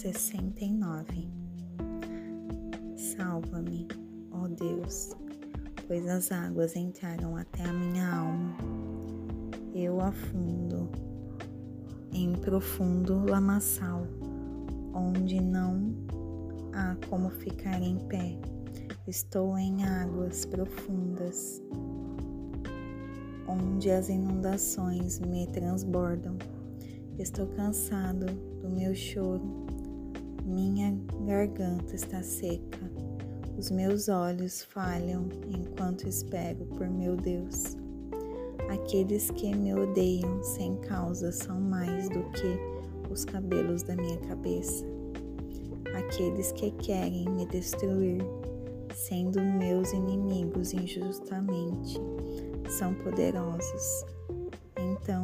69 Salva-me, ó Deus, pois as águas entraram até a minha alma. Eu afundo em profundo lamaçal, onde não há como ficar em pé. Estou em águas profundas, onde as inundações me transbordam. Estou cansado do meu choro, minha garganta está seca, os meus olhos falham enquanto espero por meu Deus. Aqueles que me odeiam sem causa são mais do que os cabelos da minha cabeça. Aqueles que querem me destruir, sendo meus inimigos injustamente, são poderosos. Então,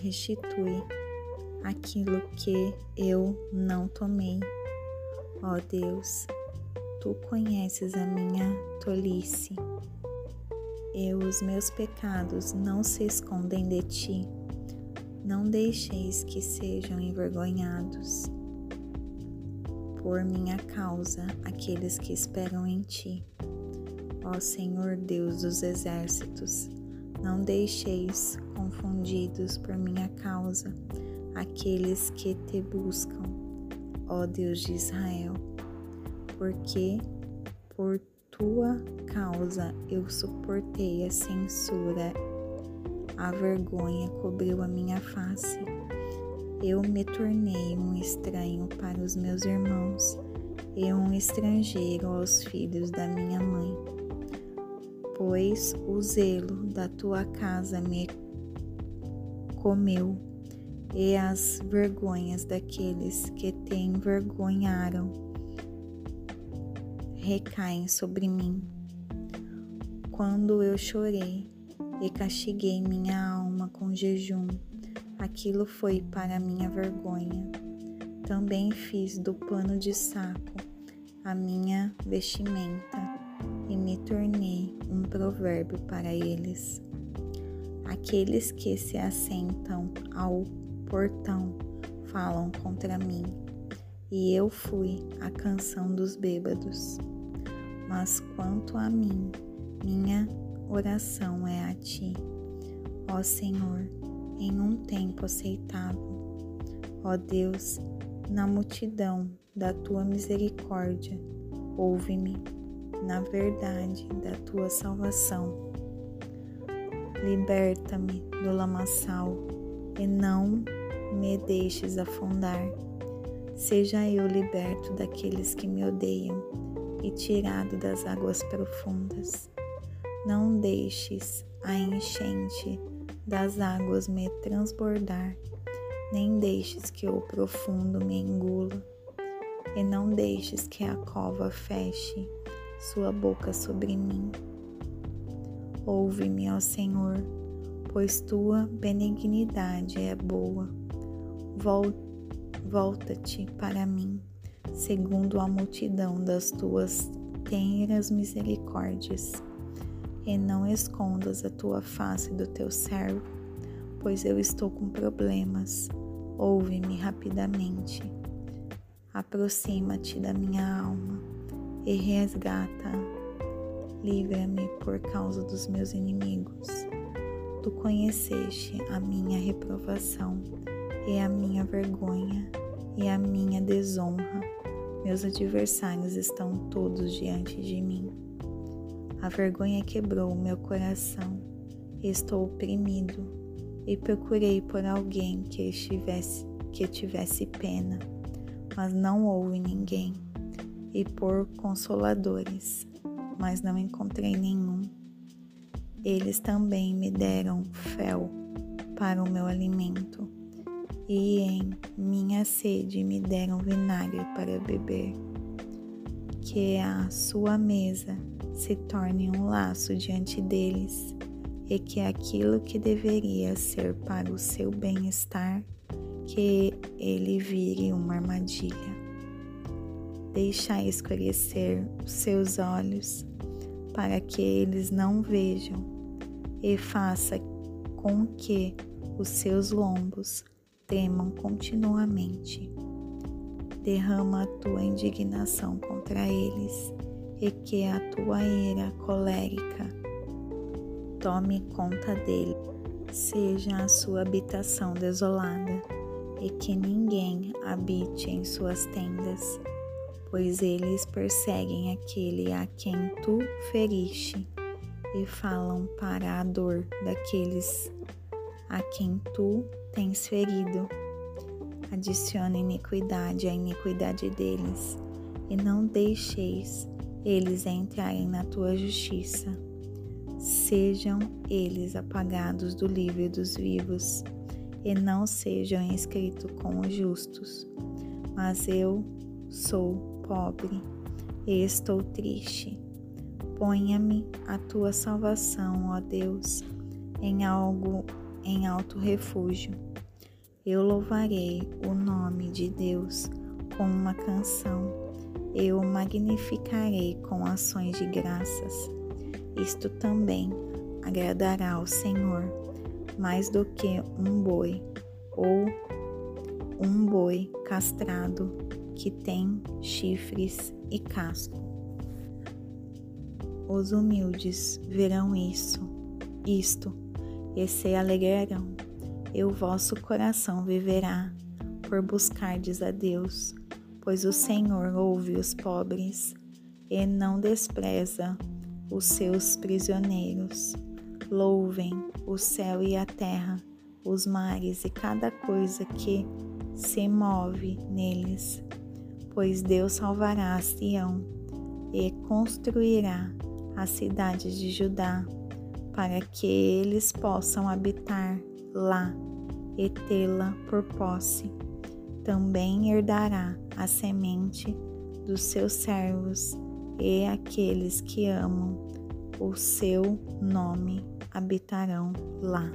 restitui aquilo que eu não tomei. Ó Deus, tu conheces a minha tolice. E os meus pecados não se escondem de ti. Não deixeis que sejam envergonhados por minha causa aqueles que esperam em ti. Ó Senhor Deus dos exércitos, não deixeis confundidos por minha causa aqueles que te buscam, ó Deus de Israel, porque por tua causa eu suportei a censura, a vergonha cobriu a minha face. Eu me tornei um estranho para os meus irmãos e um estrangeiro aos filhos da minha mãe. Pois o zelo da tua casa me comeu, e as vergonhas daqueles que te envergonharam recaem sobre mim. Quando eu chorei e castiguei minha alma com jejum, aquilo foi para minha vergonha. Também fiz do pano de saco a minha vestimenta e me tornei um provérbio para eles. Aqueles que se assentam ao portão falam contra mim, e eu fui a canção dos bêbados. Mas quanto a mim, minha oração é a ti, ó Senhor, em um tempo aceitável. Ó Deus, na multidão da tua misericórdia, ouve-me na verdade da tua salvação. Liberta-me do lamaçal e não me deixes afundar. Seja eu liberto daqueles que me odeiam e tirado das águas profundas. Não deixes a enchente das águas me transbordar, nem deixes que o profundo me engula, e não deixes que a cova feche sua boca sobre mim. Ouve-me, ó Senhor, pois tua benignidade é boa. Volta-te para mim, segundo a multidão das tuas tenras misericórdias, e não escondas a tua face do teu servo, pois eu estou com problemas. Ouve-me rapidamente. Aproxima-te da minha alma e resgata. Livra-me por causa dos meus inimigos. Tu conheceste a minha reprovação e a minha vergonha e a minha desonra. Meus adversários estão todos diante de mim. A vergonha quebrou o meu coração. Estou oprimido e procurei por alguém que estivesse que tivesse pena, mas não houve ninguém e por consoladores, mas não encontrei nenhum. Eles também me deram fel para o meu alimento, e em minha sede me deram vinagre para beber. Que a sua mesa se torne um laço diante deles, e que aquilo que deveria ser para o seu bem-estar, que ele vire uma armadilha deixai escurecer os seus olhos, para que eles não vejam, e faça com que os seus lombos tremam continuamente. derrama a tua indignação contra eles e que a tua ira colérica tome conta dele, seja a sua habitação desolada e que ninguém habite em suas tendas, pois eles perseguem aquele a quem tu feriste e falam para a dor daqueles a quem tu tens ferido. Adicione iniquidade à iniquidade deles, e não deixeis eles entrarem na tua justiça. Sejam eles apagados do livro dos vivos, e não sejam escritos com os justos. Mas eu sou pobre e estou triste. Ponha-me a tua salvação, ó Deus, em algo em alto refúgio. Eu louvarei o nome de Deus com uma canção. Eu o magnificarei com ações de graças. Isto também agradará ao Senhor, mais do que um boi ou um boi castrado que tem chifres e casco. Os humildes verão isso, isto, e se alegrarão e o vosso coração viverá por buscardes a Deus, pois o Senhor ouve os pobres e não despreza os seus prisioneiros. Louvem o céu e a terra, os mares e cada coisa que se move neles, pois Deus salvará a Sião e construirá as cidades de Judá, para que eles possam habitar lá e tê-la por posse. Também herdará a semente dos seus servos e aqueles que amam o seu nome habitarão lá.